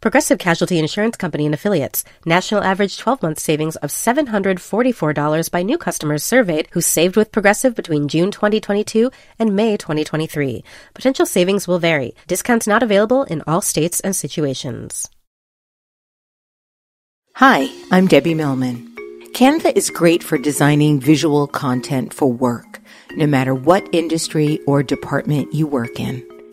Progressive Casualty Insurance Company and Affiliates. National average 12 month savings of $744 by new customers surveyed who saved with Progressive between June 2022 and May 2023. Potential savings will vary. Discounts not available in all states and situations. Hi, I'm Debbie Millman. Canva is great for designing visual content for work, no matter what industry or department you work in.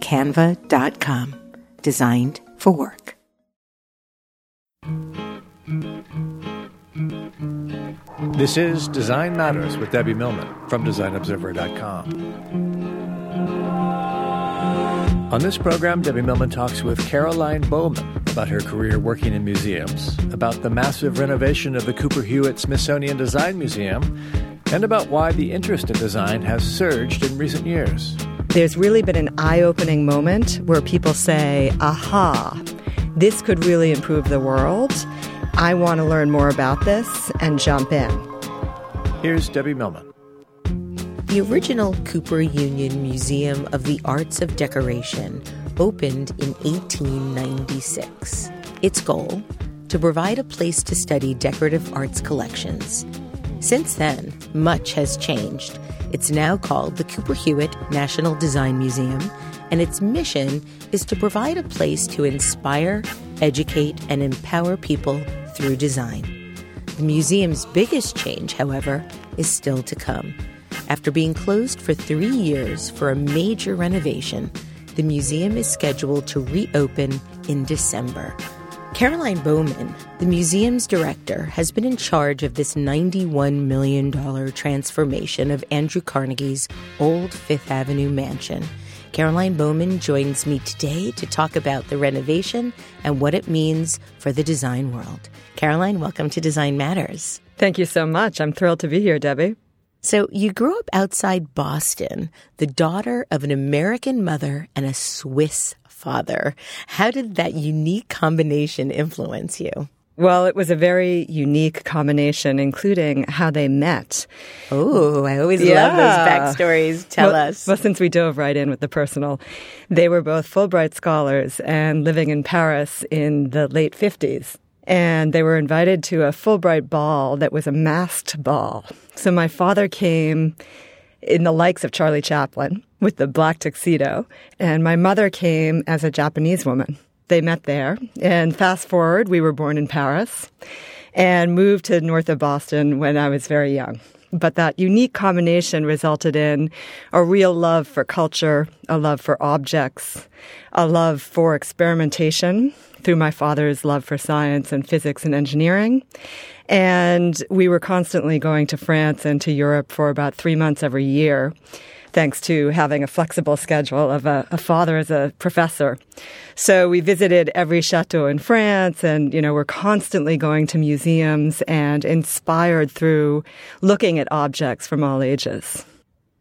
canva.com. Designed for work. This is Design Matters with Debbie Millman from DesignObserver.com. On this program, Debbie Millman talks with Caroline Baumann about her career working in museums, about the massive renovation of the Cooper Hewitt Smithsonian Design Museum, and about why the interest in design has surged in recent years. There's really been an eye opening moment where people say, aha, this could really improve the world. I want to learn more about this and jump in. Here's Debbie Millman. The original Cooper Union Museum of the Arts of Decoration opened in 1896. Its goal? To provide a place to study decorative arts collections. Since then, much has changed. It's now called the Cooper Hewitt National Design Museum, and its mission is to provide a place to inspire, educate, and empower people through design. The museum's biggest change, however, is still to come. After being closed for three years for a major renovation, the museum is scheduled to reopen in December. Caroline Baumann, the museum's director, has been in charge of this $91 million transformation of Andrew Carnegie's old Fifth Avenue mansion. Caroline Baumann joins me today to talk about the renovation and what it means for the design world. Caroline, welcome to Design Matters. Thank you so much. I'm thrilled to be here, Debbie. So, you grew up outside Boston, the daughter of an American mother and a Swiss father. How did that unique combination influence you? Well, it was a very unique combination, including how they met. Oh, I always yeah. love those backstories. Tell well, us. Well, since we dove right in with the personal, they were both Fulbright scholars and living in Paris in the late 50s and they were invited to a Fulbright ball that was a masked ball. So my father came in the likes of Charlie Chaplin with the black tuxedo, and my mother came as a Japanese woman. They met there, and fast forward, we were born in Paris and moved to north of Boston when I was very young. But that unique combination resulted in a real love for culture, a love for objects, a love for experimentation, through my father's love for science and physics and engineering. And we were constantly going to France and to Europe for about three months every year, thanks to having a flexible schedule of a, a father as a professor. So we visited every chateau in France and, you know, we're constantly going to museums and inspired through looking at objects from all ages.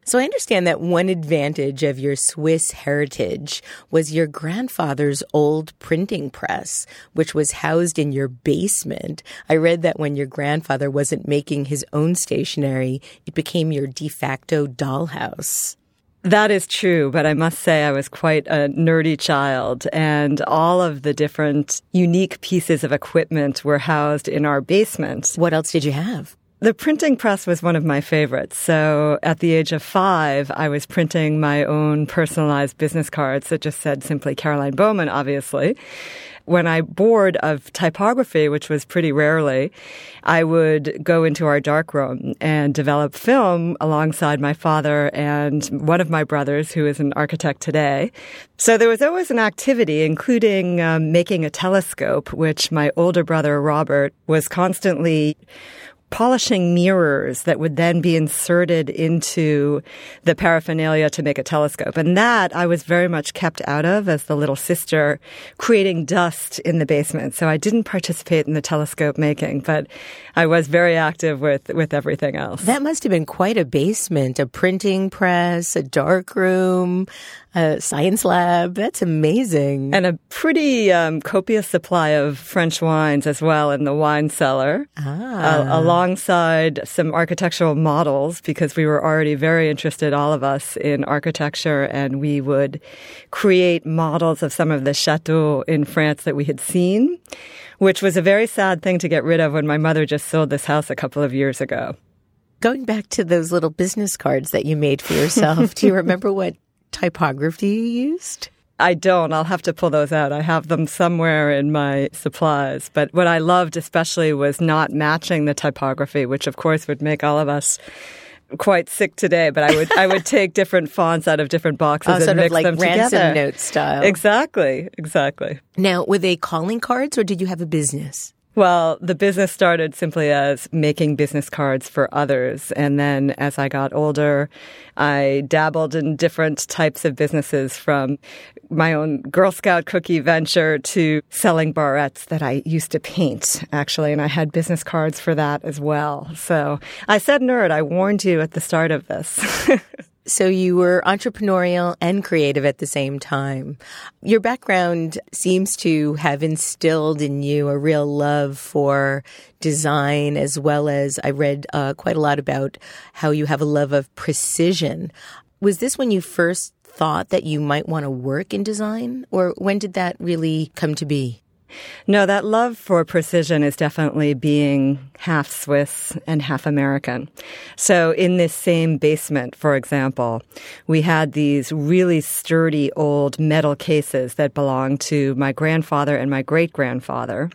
So I understand that one advantage of your Swiss heritage was your grandfather's old printing press, which was housed in your basement. I read that when your grandfather wasn't making his own stationery, it became your de facto dollhouse. That is true, but I must say I was quite a nerdy child, and all of the different unique pieces of equipment were housed in our basement. What else did you have? The printing press was one of my favorites. So at the age of five, I was printing my own personalized business cards that just said simply Caroline Baumann, obviously when I bored of typography, which was pretty rarely, I would go into our darkroom and develop film alongside my father and one of my brothers, who is an architect today. So there was always an activity, including um, making a telescope, which my older brother Robert was constantly polishing mirrors that would then be inserted into the paraphernalia to make a telescope. And that I was very much kept out of as the little sister, creating dust in the basement. So I didn't participate in the telescope making, but I was very active with, with everything else. That must have been quite a basement, a printing press, a dark room, a science lab. That's amazing. And a pretty um, copious supply of French wines as well in the wine cellar, ah. uh, alongside some architectural models because we were already very interested, all of us, in architecture. And we would create models of some of the chateaux in France that we had seen, which was a very sad thing to get rid of when my mother just sold this house a couple of years ago. Going back to those little business cards that you made for yourself, do you remember what typography you used? I don't. I'll have to pull those out. I have them somewhere in my supplies. But what I loved especially was not matching the typography, which of course would make all of us quite sick today, but I would I would take different fonts out of different boxes oh, and sort mix of like them ransom together. note style. Exactly, exactly. Now, were they calling cards or did you have a business? Well, the business started simply as making business cards for others. And then as I got older, I dabbled in different types of businesses from my own Girl Scout cookie venture to selling barrettes that I used to paint, actually. And I had business cards for that as well. So I said nerd. I warned you at the start of this. So you were entrepreneurial and creative at the same time. Your background seems to have instilled in you a real love for design, as well as I read uh, quite a lot about how you have a love of precision. Was this when you first thought that you might want to work in design, or when did that really come to be? No, that love for precision is definitely being half Swiss and half American. So in this same basement, for example, we had these really sturdy old metal cases that belonged to my grandfather and my great grandfather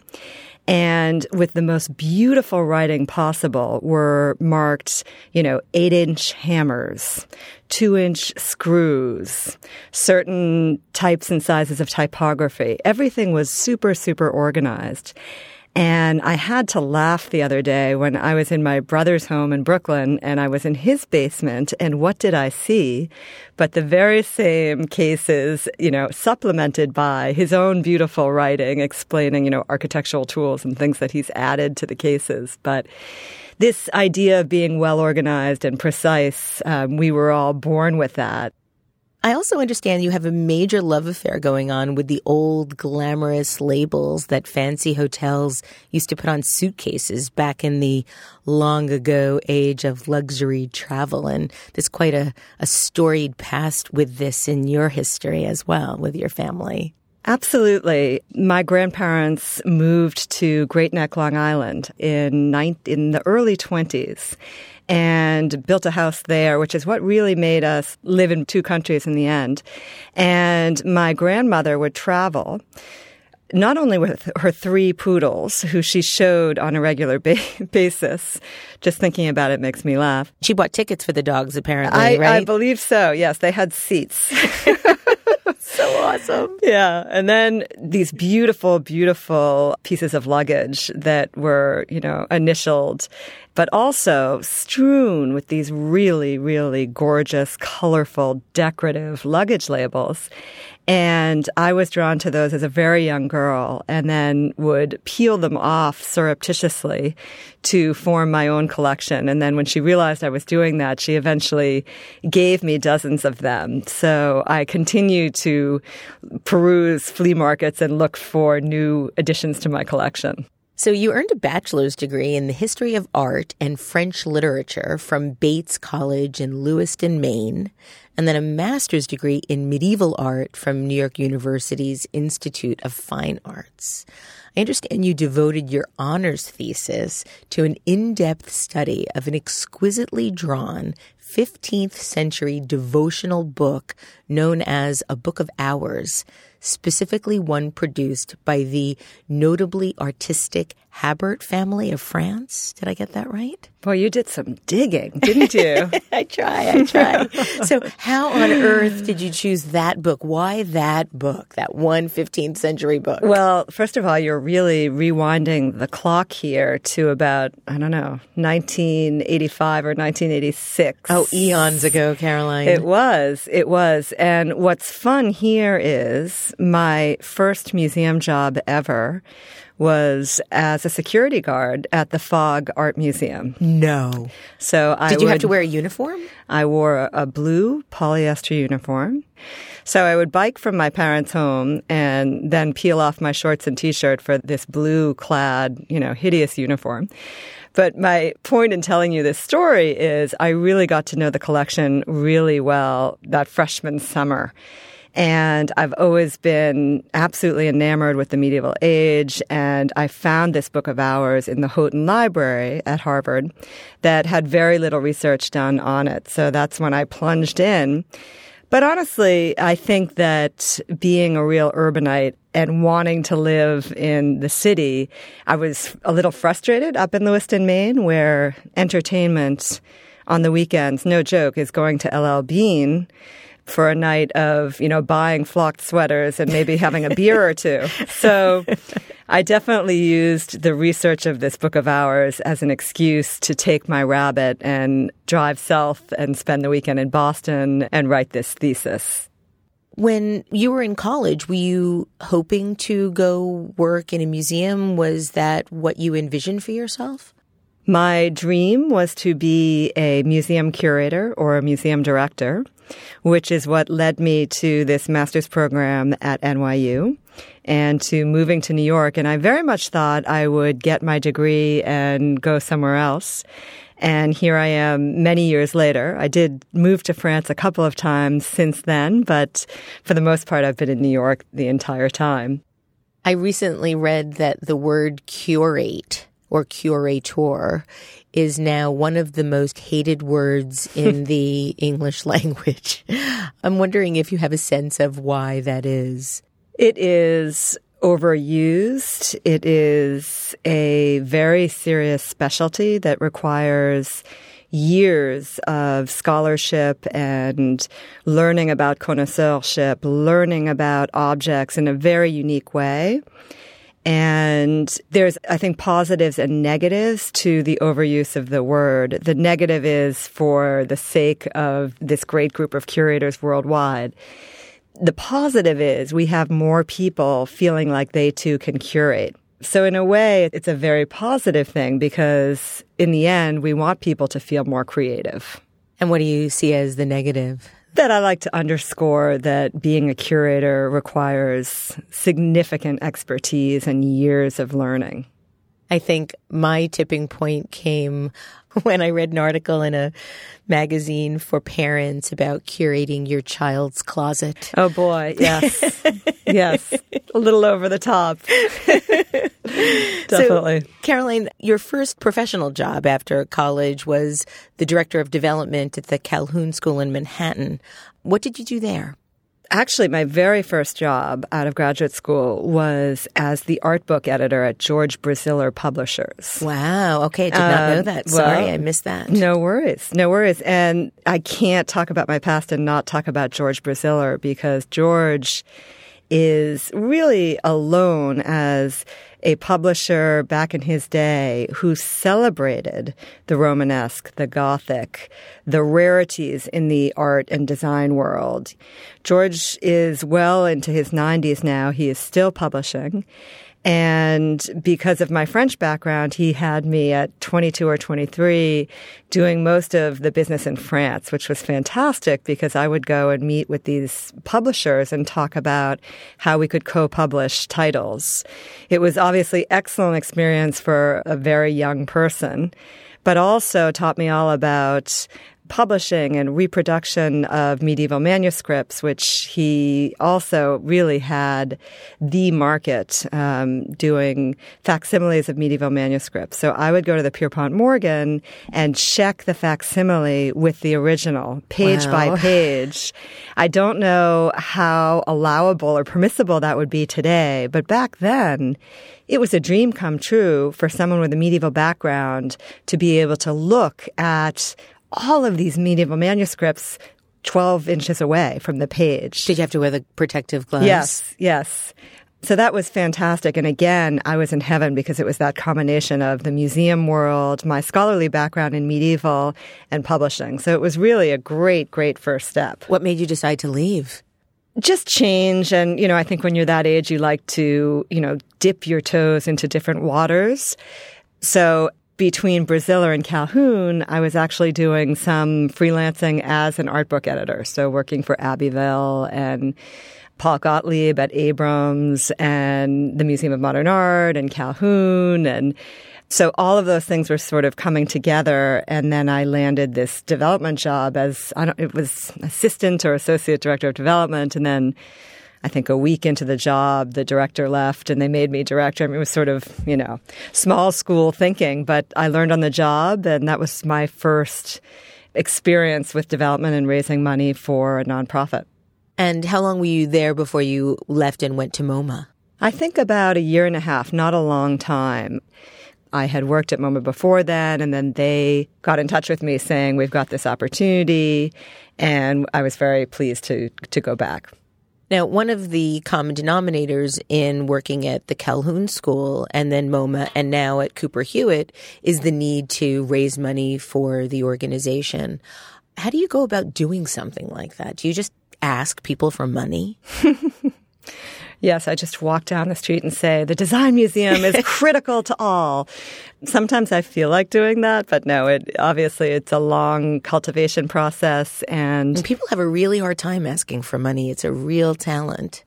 and with the most beautiful writing possible were marked, you know, eight inch hammers, two inch screws, certain types and sizes of typography. Everything was super, super organized. And I had to laugh the other day when I was in my brother's home in Brooklyn and I was in his basement. And what did I see? But the very same cases, you know, supplemented by his own beautiful writing explaining, you know, architectural tools and things that he's added to the cases. But this idea of being well organized and precise, um, we were all born with that. I also understand you have a major love affair going on with the old glamorous labels that fancy hotels used to put on suitcases back in the long ago age of luxury travel. And there's quite a, a storied past with this in your history as well, with your family. Absolutely. My grandparents moved to Great Neck, Long Island in, nine, in the early 20s and built a house there, which is what really made us live in two countries in the end. And my grandmother would travel not only with her three poodles, who she showed on a regular ba- basis. Just thinking about it makes me laugh. She bought tickets for the dogs, apparently, I, right? I believe so. Yes, they had seats. so awesome. Yeah. And then these beautiful, beautiful pieces of luggage that were, you know, initialed, but also strewn with these really, really gorgeous, colorful, decorative luggage labels. And I was drawn to those as a very young girl and then would peel them off surreptitiously to form my own collection. And then when she realized I was doing that, she eventually gave me dozens of them. So I continue to peruse flea markets and look for new additions to my collection. So you earned a bachelor's degree in the history of art and French literature from Bates College in Lewiston, Maine and then a master's degree in medieval art from New York University's Institute of Fine Arts. I understand you devoted your honors thesis to an in depth study of an exquisitely drawn 15th century devotional book known as a Book of Hours, specifically one produced by the notably artistic Habert family of France. Did I get that right? Boy, you did some digging, didn't you? I try, I try. so, how on earth did you choose that book? Why that book, that one 15th century book? Well, first of all, you're really rewinding the clock here to about, I don't know, 1985 or 1986. Oh, eons ago, Caroline. It was, it was. And what's fun here is my first museum job ever was as a security guard at the Fogg Art Museum. No. So I Did you would, have to wear a uniform? I wore a, a blue polyester uniform. So I would bike from my parents' home and then peel off my shorts and t-shirt for this blue clad, you know, hideous uniform. But my point in telling you this story is I really got to know the collection really well that freshman summer. And I've always been absolutely enamored with the medieval age. And I found this book of hours in the Houghton Library at Harvard that had very little research done on it. So that's when I plunged in. But honestly, I think that being a real urbanite and wanting to live in the city, I was a little frustrated up in Lewiston, Maine, where entertainment on the weekends, no joke, is going to LL Bean for a night of, you know, buying flocked sweaters and maybe having a beer or two. So I definitely used the research of this book of hours as an excuse to take my rabbit and drive south and spend the weekend in Boston and write this thesis. When you were in college, were you hoping to go work in a museum? Was that what you envisioned for yourself? My dream was to be a museum curator or a museum director, which is what led me to this master's program at NYU and to moving to New York. And I very much thought I would get my degree and go somewhere else. And here I am many years later. I did move to France a couple of times since then, but for the most part, I've been in New York the entire time. I recently read that the word curate or curator is now one of the most hated words in the English language. I'm wondering if you have a sense of why that is. It is overused. It is a very serious specialty that requires years of scholarship and learning about connoisseurship, learning about objects in a very unique way. And there's, I think, positives and negatives to the overuse of the word. The negative is for the sake of this great group of curators worldwide. The positive is we have more people feeling like they too can curate. So in a way, it's a very positive thing because in the end, we want people to feel more creative. And what do you see as the negative? That I like to underscore that being a curator requires significant expertise and years of learning. I think my tipping point came when I read an article in a magazine for parents about curating your child's closet. Oh boy, yes. yes. A little over the top. Definitely. So, Caroline, your first professional job after college was the director of development at the Calhoun School in Manhattan. What did you do there? Actually, my very first job out of graduate school was as the art book editor at George Braziller Publishers. Wow. Okay. I did not know um, that. Sorry, well, I missed that. No worries. No worries. And I can't talk about my past and not talk about George Braziller because George is really alone as a publisher back in his day who celebrated the Romanesque, the Gothic, the rarities in the art and design world. George is well into his 90s now. He is still publishing. And because of my French background, he had me at 22 or 23 doing most of the business in France, which was fantastic because I would go and meet with these publishers and talk about how we could co-publish titles. It was obviously excellent experience for a very young person, but also taught me all about publishing and reproduction of medieval manuscripts, which he also really had the market um, doing facsimiles of medieval manuscripts. So I would go to the Pierpont Morgan and check the facsimile with the original, page wow. by page. I don't know how allowable or permissible that would be today, but back then, it was a dream come true for someone with a medieval background to be able to look at all of these medieval manuscripts 12 inches away from the page. Did you have to wear the protective gloves? Yes, yes. So that was fantastic. And again, I was in heaven because it was that combination of the museum world, my scholarly background in medieval, and publishing. So it was really a great, great first step. What made you decide to leave? Just change. And, you know, I think when you're that age, you like to, you know, dip your toes into different waters. So between Braziller and Calhoun, I was actually doing some freelancing as an art book editor. So working for Abbeville and Paul Gottlieb at Abrams and the Museum of Modern Art and Calhoun. And so all of those things were sort of coming together. And then I landed this development job as, I don't, it was assistant or associate director of development. And then I think a week into the job, the director left and they made me director. I mean, it was sort of, you know, small school thinking, but I learned on the job and that was my first experience with development and raising money for a nonprofit. And how long were you there before you left and went to MoMA? I think about a year and a half, not a long time. I had worked at MoMA before then, and then they got in touch with me saying, We've got this opportunity. And I was very pleased to, to go back. Now, one of the common denominators in working at the Calhoun School and then MoMA and now at Cooper Hewitt is the need to raise money for the organization. How do you go about doing something like that? Do you just ask people for money? Yes, I just walk down the street and say, the design museum is critical to all. Sometimes I feel like doing that, but no, it obviously it's a long cultivation process and, and people have a really hard time asking for money. It's a real talent.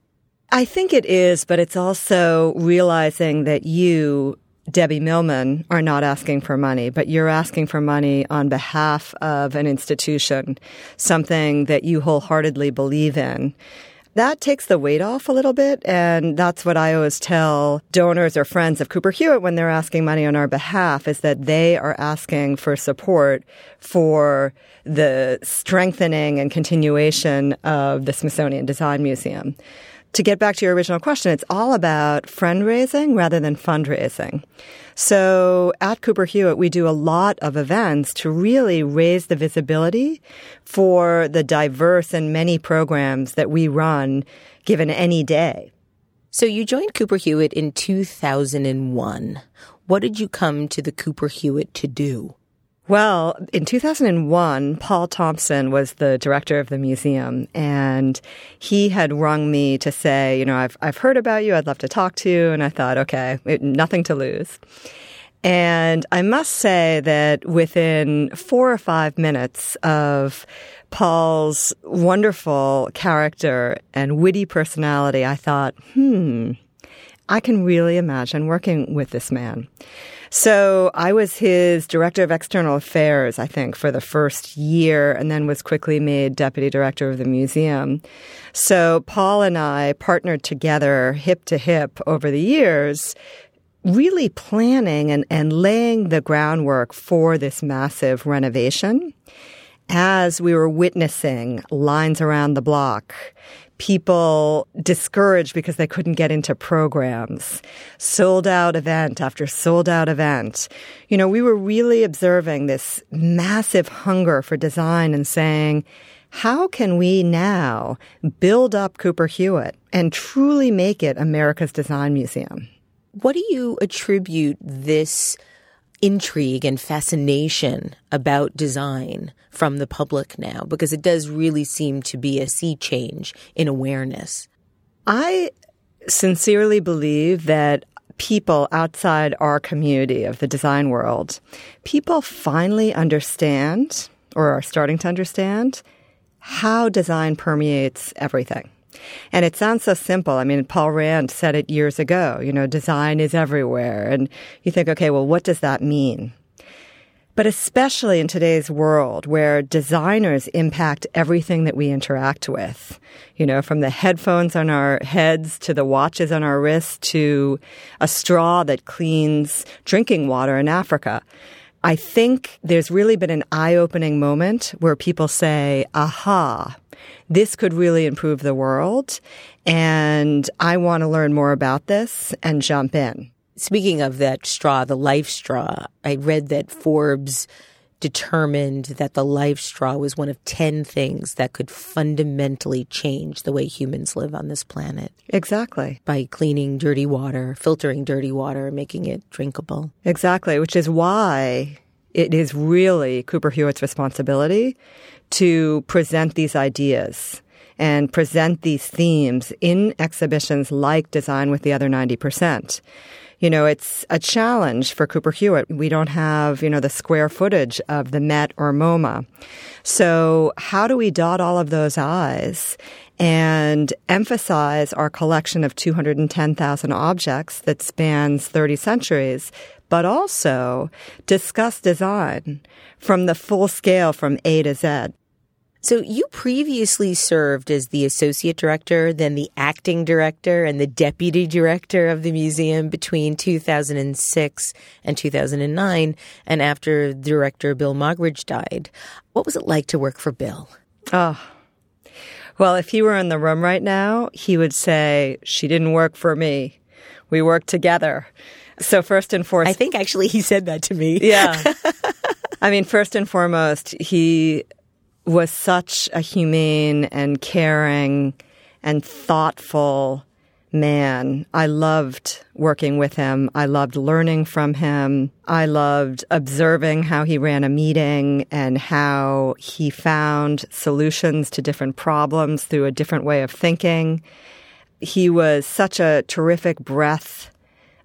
I think it is, but it's also realizing that you Debbie Millman are not asking for money, but you're asking for money on behalf of an institution, something that you wholeheartedly believe in that takes the weight off a little bit. And that's what I always tell donors or friends of Cooper Hewitt when they're asking money on our behalf is that they are asking for support for the strengthening and continuation of the Smithsonian Design Museum to get back to your original question, it's all about fundraising rather than fundraising. So at Cooper Hewitt, we do a lot of events to really raise the visibility for the diverse and many programs that we run given any day. So you joined Cooper Hewitt in 2001. What did you come to the Cooper Hewitt to do? Well, in 2001, Paul Thompson was the director of the museum, and he had rung me to say, you know, I've, I've heard about you. I'd love to talk to you. And I thought, okay, nothing to lose. And I must say that within four or five minutes of Paul's wonderful character and witty personality, I thought, hmm, I can really imagine working with this man. So I was his director of external affairs, I think, for the first year, and then was quickly made deputy director of the museum. So Paul and I partnered together hip to hip over the years, really planning and, and laying the groundwork for this massive renovation as we were witnessing lines around the block, people discouraged because they couldn't get into programs, sold out event after sold out event. You know, we were really observing this massive hunger for design and saying, how can we now build up Cooper Hewitt and truly make it America's design museum? What do you attribute this intrigue and fascination about design from the public now? Because it does really seem to be a sea change in awareness. I sincerely believe that people outside our community of the design world, people finally understand or are starting to understand how design permeates everything. And it sounds so simple. I mean, Paul Rand said it years ago, you know, design is everywhere. And you think, okay, well, what does that mean? But especially in today's world where designers impact everything that we interact with, you know, from the headphones on our heads to the watches on our wrists to a straw that cleans drinking water in Africa. I think there's really been an eye opening moment where people say, aha, this could really improve the world. And I want to learn more about this and jump in. Speaking of that straw, the LifeStraw, I read that Forbes determined that the LifeStraw was one of 10 things that could fundamentally change the way humans live on this planet. Exactly. By cleaning dirty water, filtering dirty water, making it drinkable. Exactly, which is why it is really Cooper Hewitt's responsibility to present these ideas and present these themes in exhibitions like Design with the Other 90% you know, it's a challenge for Cooper Hewitt. We don't have, you know, the square footage of the Met or MoMA. So how do we dot all of those I's and emphasize our collection of 210,000 objects that spans 30 centuries, but also discuss design from the full scale from A to Z? So you previously served as the associate director, then the acting director and the deputy director of the museum between 2006 and 2009 and after director Bill Moggridge died. What was it like to work for Bill? Oh. Well, if he were in the room right now, he would say, "She didn't work for me. We worked together." So first and foremost, I think actually he said that to me. Yeah. I mean, first and foremost, he was such a humane and caring and thoughtful man. I loved working with him. I loved learning from him. I loved observing how he ran a meeting and how he found solutions to different problems through a different way of thinking. He was such a terrific breath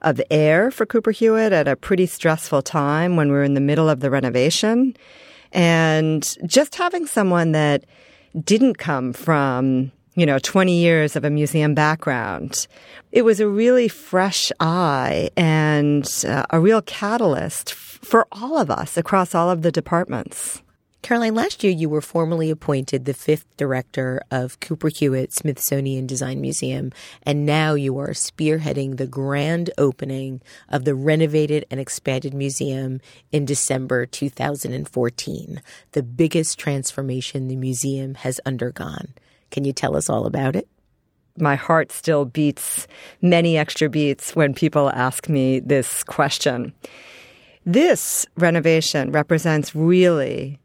of air for Cooper Hewitt at a pretty stressful time when we were in the middle of the renovation. And just having someone that didn't come from, you know, 20 years of a museum background, it was a really fresh eye and uh, a real catalyst for all of us across all of the departments. Caroline, last year you were formally appointed the fifth director of Cooper Hewitt Smithsonian Design Museum, and now you are spearheading the grand opening of the renovated and expanded museum in December 2014, the biggest transformation the museum has undergone. Can you tell us all about it? My heart still beats many extra beats when people ask me this question. This renovation represents really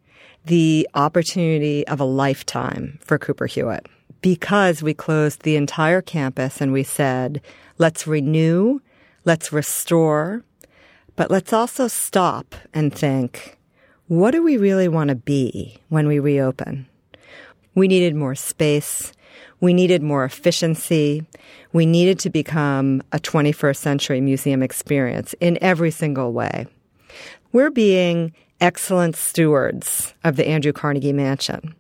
the opportunity of a lifetime for Cooper Hewitt because we closed the entire campus and we said, let's renew, let's restore, but let's also stop and think, what do we really want to be when we reopen? We needed more space. We needed more efficiency. We needed to become a 21st century museum experience in every single way. We're being excellent stewards of the Andrew Carnegie Mansion.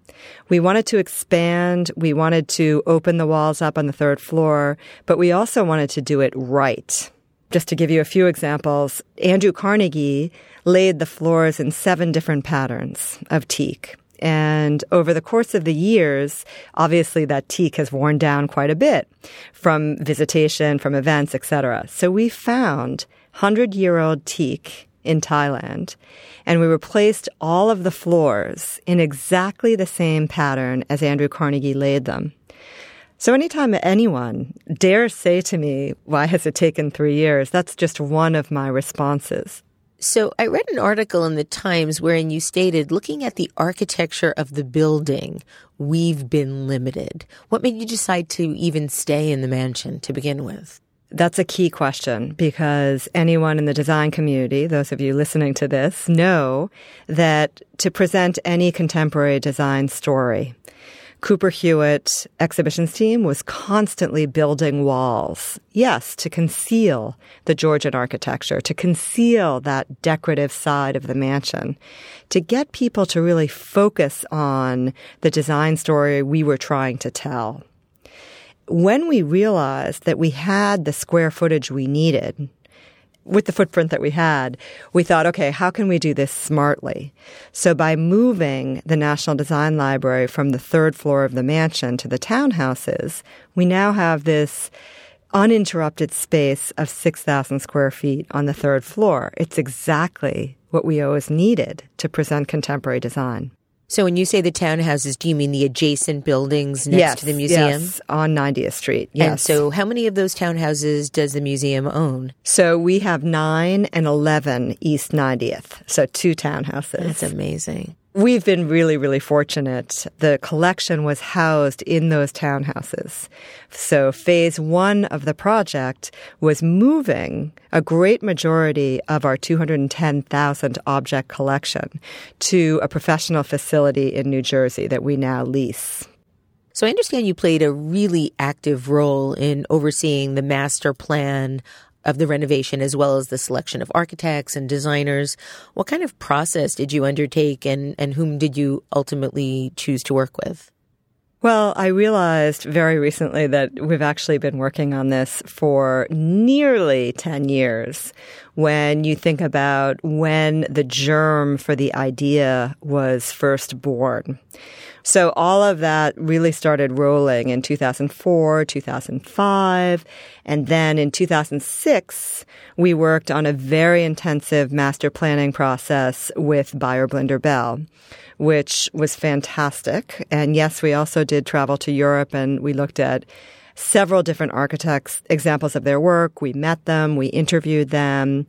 We wanted to expand. We wanted to open the walls up on the third floor, but we also wanted to do it right. Just to give you a few examples, Andrew Carnegie laid the floors in seven different patterns of teak. And over the course of the years, obviously that teak has worn down quite a bit from visitation, from events, etc. So we found 100 year old teak in Thailand, and we replaced all of the floors in exactly the same pattern as Andrew Carnegie laid them. So anytime anyone dares say to me, why has it taken three years? That's just one of my responses. So I read an article in the Times wherein you stated, looking at the architecture of the building, we've been limited. What made you decide to even stay in the mansion to begin with? That's a key question because anyone in the design community, those of you listening to this, know that to present any contemporary design story, Cooper Hewitt exhibitions team was constantly building walls. Yes, to conceal the Georgian architecture, to conceal that decorative side of the mansion, to get people to really focus on the design story we were trying to tell when we realized that we had the square footage we needed, with the footprint that we had, we thought, okay, how can we do this smartly? So by moving the National Design Library from the third floor of the mansion to the townhouses, we now have this uninterrupted space of 6,000 square feet on the third floor. It's exactly what we always needed to present contemporary design. So when you say the townhouses, do you mean the adjacent buildings next yes, to the museum? Yes, on 90th Street. Yes. And so how many of those townhouses does the museum own? So we have 9 and 11 East 90th. So two townhouses. That's amazing. We've been really, really fortunate. The collection was housed in those townhouses. So phase one of the project was moving a great majority of our 210,000 object collection to a professional facility in New Jersey that we now lease. So I understand you played a really active role in overseeing the master plan of the renovation as well as the selection of architects and designers. What kind of process did you undertake and, and whom did you ultimately choose to work with? Well, I realized very recently that we've actually been working on this for nearly 10 years. When you think about when the germ for the idea was first born. So all of that really started rolling in 2004, 2005. And then in 2006, we worked on a very intensive master planning process with Beyer Blinder Belle, which was fantastic. And yes, we also did travel to Europe and we looked at several different architects, examples of their work. We met them, we interviewed them.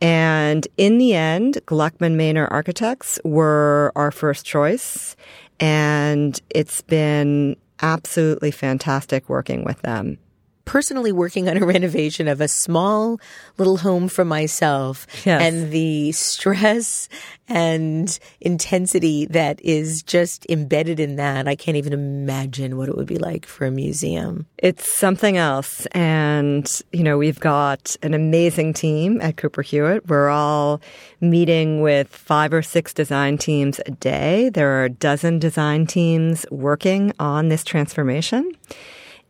And in the end, Gluckman Mayner Architects were our first choice. And it's been absolutely fantastic working with them personally working on a renovation of a small little home for myself yes. and the stress and intensity that is just embedded in that. I can't even imagine what it would be like for a museum. It's something else. And, you know, we've got an amazing team at Cooper Hewitt. We're all meeting with five or six design teams a day. There are a dozen design teams working on this transformation.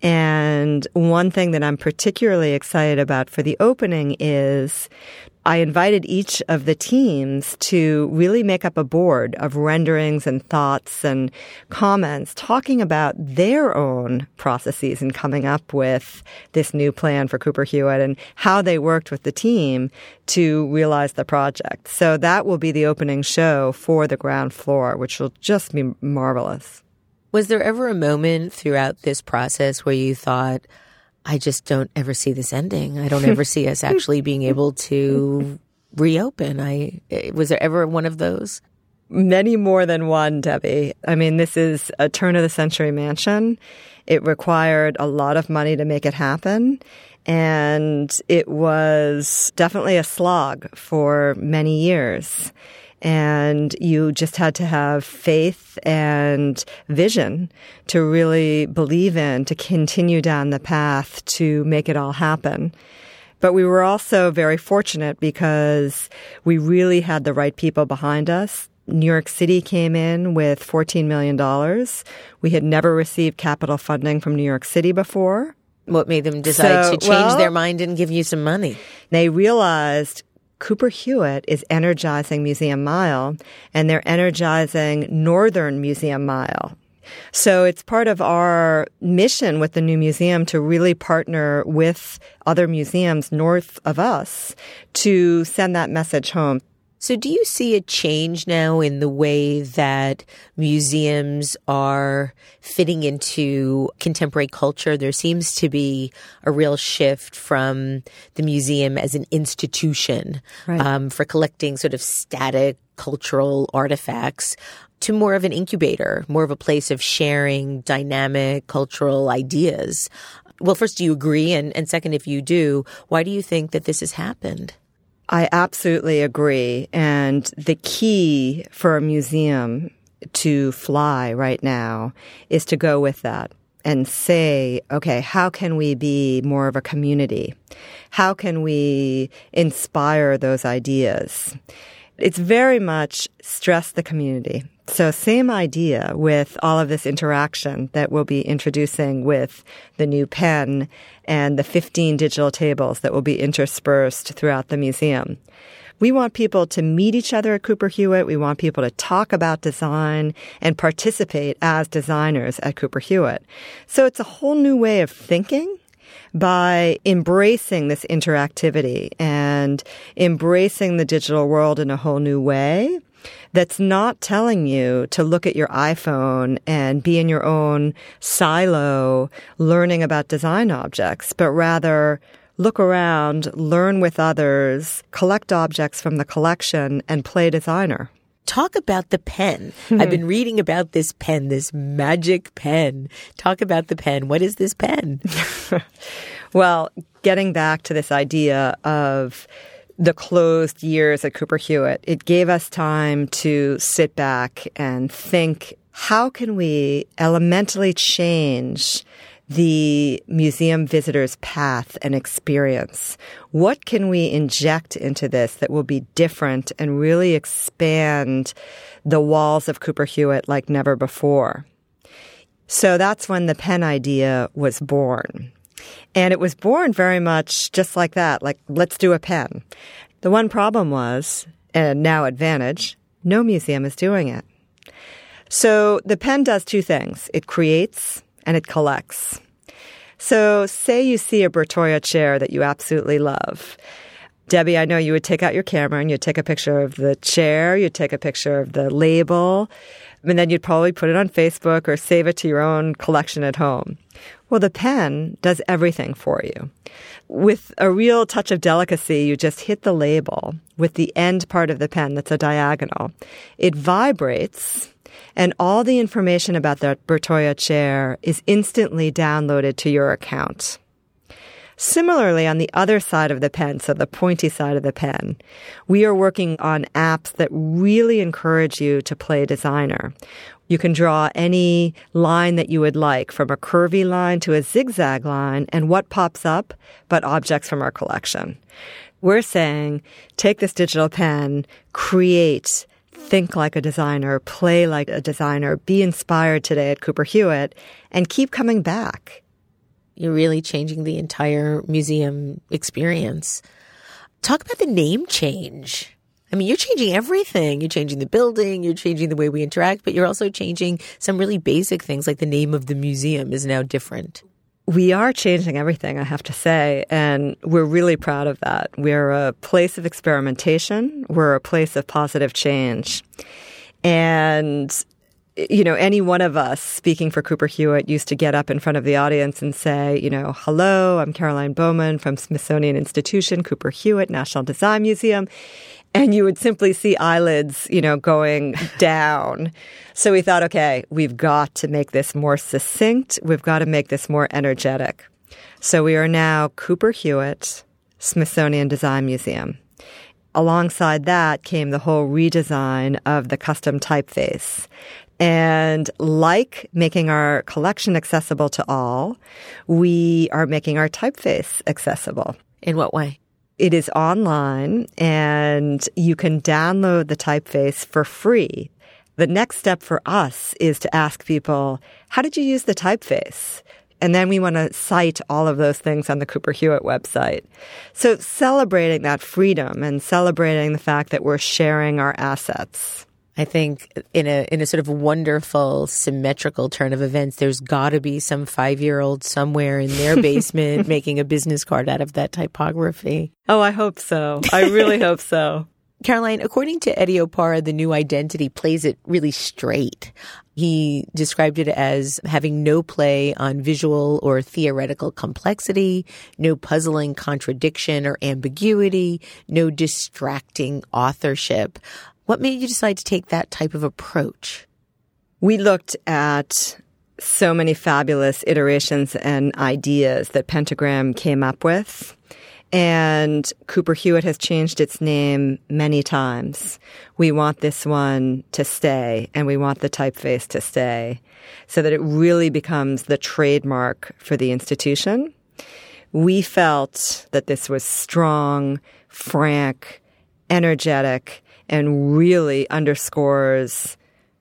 And one thing that I'm particularly excited about for the opening is I invited each of the teams to really make up a board of renderings and thoughts and comments talking about their own processes and coming up with this new plan for Cooper Hewitt and how they worked with the team to realize the project. So that will be the opening show for the ground floor, which will just be marvelous. Was there ever a moment throughout this process where you thought, I just don't ever see this ending. I don't ever see us actually being able to reopen. I eh, was there ever one of those? Many more than one, Debbie. I mean, this is a turn of the century mansion. It required a lot of money to make it happen. And it was definitely a slog for many years and you just had to have faith and vision to really believe in to continue down the path to make it all happen. But we were also very fortunate because we really had the right people behind us. New York City came in with $14 million. We had never received capital funding from New York City before. What made them decide So, to change well- their mind and give you some money? They realized Cooper Hewitt is energizing Museum Mile and they're energizing Northern Museum Mile. So it's part of our mission with the new museum to really partner with other museums north of us to send that message home. So, do you see a change now in the way that museums are fitting into contemporary culture? There seems to be a real shift from the museum as an institution Right. um, for collecting sort of static cultural artifacts to more of an incubator, more of a place of sharing dynamic cultural ideas. Well, first, do you agree? And, and second, if you do, why do you think that this has happened? I absolutely agree. And the key for a museum to fly right now is to go with that and say, okay, how can we be more of a community? How can we inspire those ideas? It's very much stress the community. So same idea with all of this interaction that we'll be introducing with the new pen and the 15 digital tables that will be interspersed throughout the museum. We want people to meet each other at Cooper Hewitt. We want people to talk about design and participate as designers at Cooper Hewitt. So it's a whole new way of thinking by embracing this interactivity and embracing the digital world in a whole new way that's not telling you to look at your iPhone and be in your own silo learning about design objects, but rather look around, learn with others, collect objects from the collection, and play designer. Talk about the pen. I've been reading about this pen, this magic pen. Talk about the pen. What is this pen? well, getting back to this idea of the closed years at Cooper Hewitt, it gave us time to sit back and think how can we elementally change the museum visitor's path and experience. What can we inject into this that will be different and really expand the walls of Cooper Hewitt like never before? So that's when the pen idea was born. And it was born very much just like that, like, let's do a pen. The one problem was, and now advantage, no museum is doing it. So the pen does two things. It creates and it collects. So say you see a Bertoia chair that you absolutely love. Debbie, I know you would take out your camera and you'd take a picture of the chair, you'd take a picture of the label, and then you'd probably put it on Facebook or save it to your own collection at home. Well, the pen does everything for you. With a real touch of delicacy, you just hit the label with the end part of the pen that's a diagonal. It vibrates and all the information about that Bertoia chair is instantly downloaded to your account. Similarly, on the other side of the pen, so the pointy side of the pen, we are working on apps that really encourage you to play designer. You can draw any line that you would like, from a curvy line to a zigzag line, and what pops up but objects from our collection. We're saying take this digital pen, create think like a designer, play like a designer, be inspired today at Cooper Hewitt, and keep coming back. You're really changing the entire museum experience. Talk about the name change. I mean, you're changing everything. You're changing the building, you're changing the way we interact, but you're also changing some really basic things like the name of the museum is now different we are changing everything, I have to say, and we're really proud of that. We're a place of experimentation. We're a place of positive change. And you know, any one of us speaking for Cooper Hewitt used to get up in front of the audience and say, you know, hello, I'm Caroline Baumann from Smithsonian Institution, Cooper Hewitt, National Design Museum and you would simply see eyelids, you know, going down. So we thought, okay, we've got to make this more succinct. We've got to make this more energetic. So we are now Cooper Hewitt Smithsonian Design Museum. Alongside that came the whole redesign of the custom typeface. And like making our collection accessible to all, we are making our typeface accessible. In what way? It is online and you can download the typeface for free. The next step for us is to ask people, how did you use the typeface? And then we want to cite all of those things on the Cooper Hewitt website. So celebrating that freedom and celebrating the fact that we're sharing our assets. I think in a in a sort of wonderful symmetrical turn of events, there's got to be some five year old somewhere in their basement making a business card out of that typography. Oh, I hope so. I really hope so. Caroline, according to Eddie Opara, the new identity plays it really straight. He described it as having no play on visual or theoretical complexity, no puzzling contradiction or ambiguity, no distracting authorship. What made you decide to take that type of approach? We looked at so many fabulous iterations and ideas that Pentagram came up with. And Cooper Hewitt has changed its name many times. We want this one to stay and we want the typeface to stay so that it really becomes the trademark for the institution. We felt that this was strong, frank, energetic, and really underscores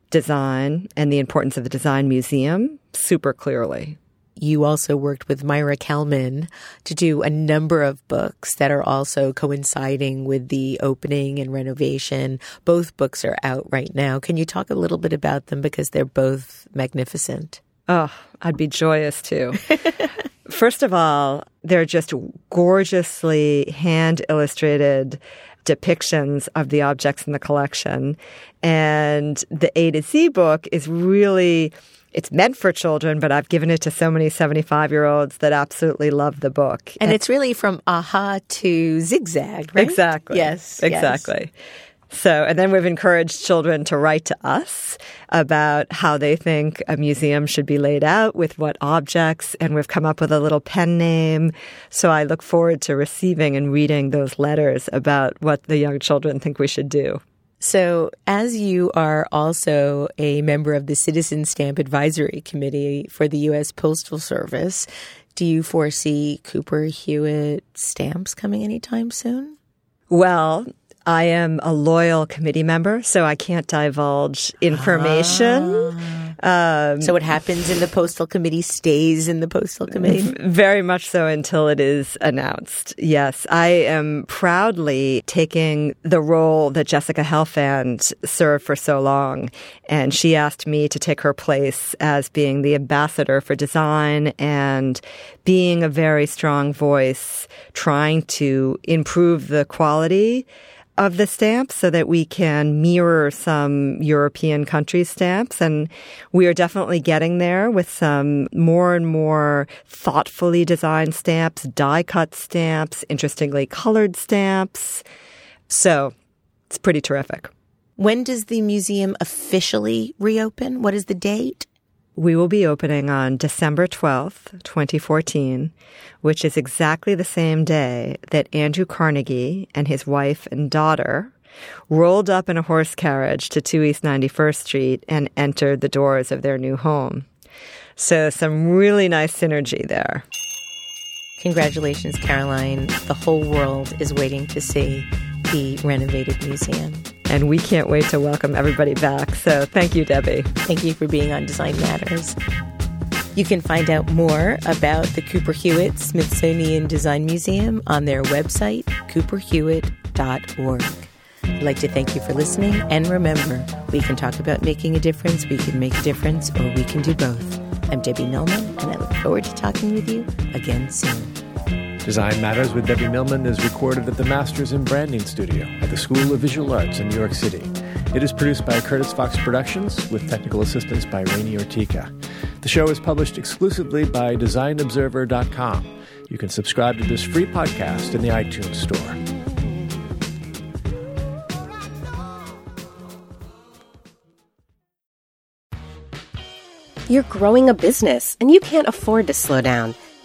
design and the importance of the design museum super clearly. You also worked with Maira Kalman to do a number of books that are also coinciding with the opening and renovation. Both books are out right now. Can you talk a little bit about them because they're both magnificent? Oh, I'd be joyous to. First of all, they're just gorgeously hand illustrated depictions of the objects in the collection. And the A to Z book is really it's meant for children, but I've given it to so many 75 year olds that absolutely love the book. And, and, it's really from aha to zigzag, right? Exactly. Yes. Exactly. Yes. So, and then we've encouraged children to write to us about how they think a museum should be laid out with what objects, and we've come up with a little pen name. So I look forward to receiving and reading those letters about what the young children think we should do. So, as you are also a member of the Citizen Stamp Advisory Committee for the U.S. Postal Service, do you foresee Cooper Hewitt stamps coming anytime soon? Well, I am a loyal committee member, so I can't divulge information. Ah. Um, so what happens in the postal committee stays in the postal committee? Very much so until it is announced. Yes, I am proudly taking the role that Jessica Helfand served for so long. And she asked me to take her place as being the ambassador for design and being a very strong voice, trying to improve the quality of the stamps so that we can mirror some European country stamps. And we are definitely getting there with some more and more thoughtfully designed stamps, die cut stamps, interestingly colored stamps. So it's pretty terrific. When does the museum officially reopen? What is the date? We will be opening on December 12th, 2014, which is exactly the same day that Andrew Carnegie and his wife and daughter rolled up in a horse carriage to 2 East 91st Street and entered the doors of their new home. So some really nice synergy there. Congratulations, Caroline. The whole world is waiting to see the renovated museum. And we can't wait to welcome everybody back. So thank you, Debbie. Thank you for being on Design Matters. You can find out more about the Cooper Hewitt Smithsonian Design Museum on their website, cooperhewitt.org. I'd like to thank you for listening. And remember, we can talk about making a difference, we can make a difference, or we can do both. I'm Debbie Millman, and I look forward to talking with you again soon. Design Matters with Debbie Millman is recorded at the Masters in Branding Studio at the School of Visual Arts in New York City. It is produced by Curtis Fox Productions with technical assistance by Rainey Ortica. The show is published exclusively by DesignObserver.com. You can subscribe to this free podcast in the iTunes Store. You're growing a business and you can't afford to slow down.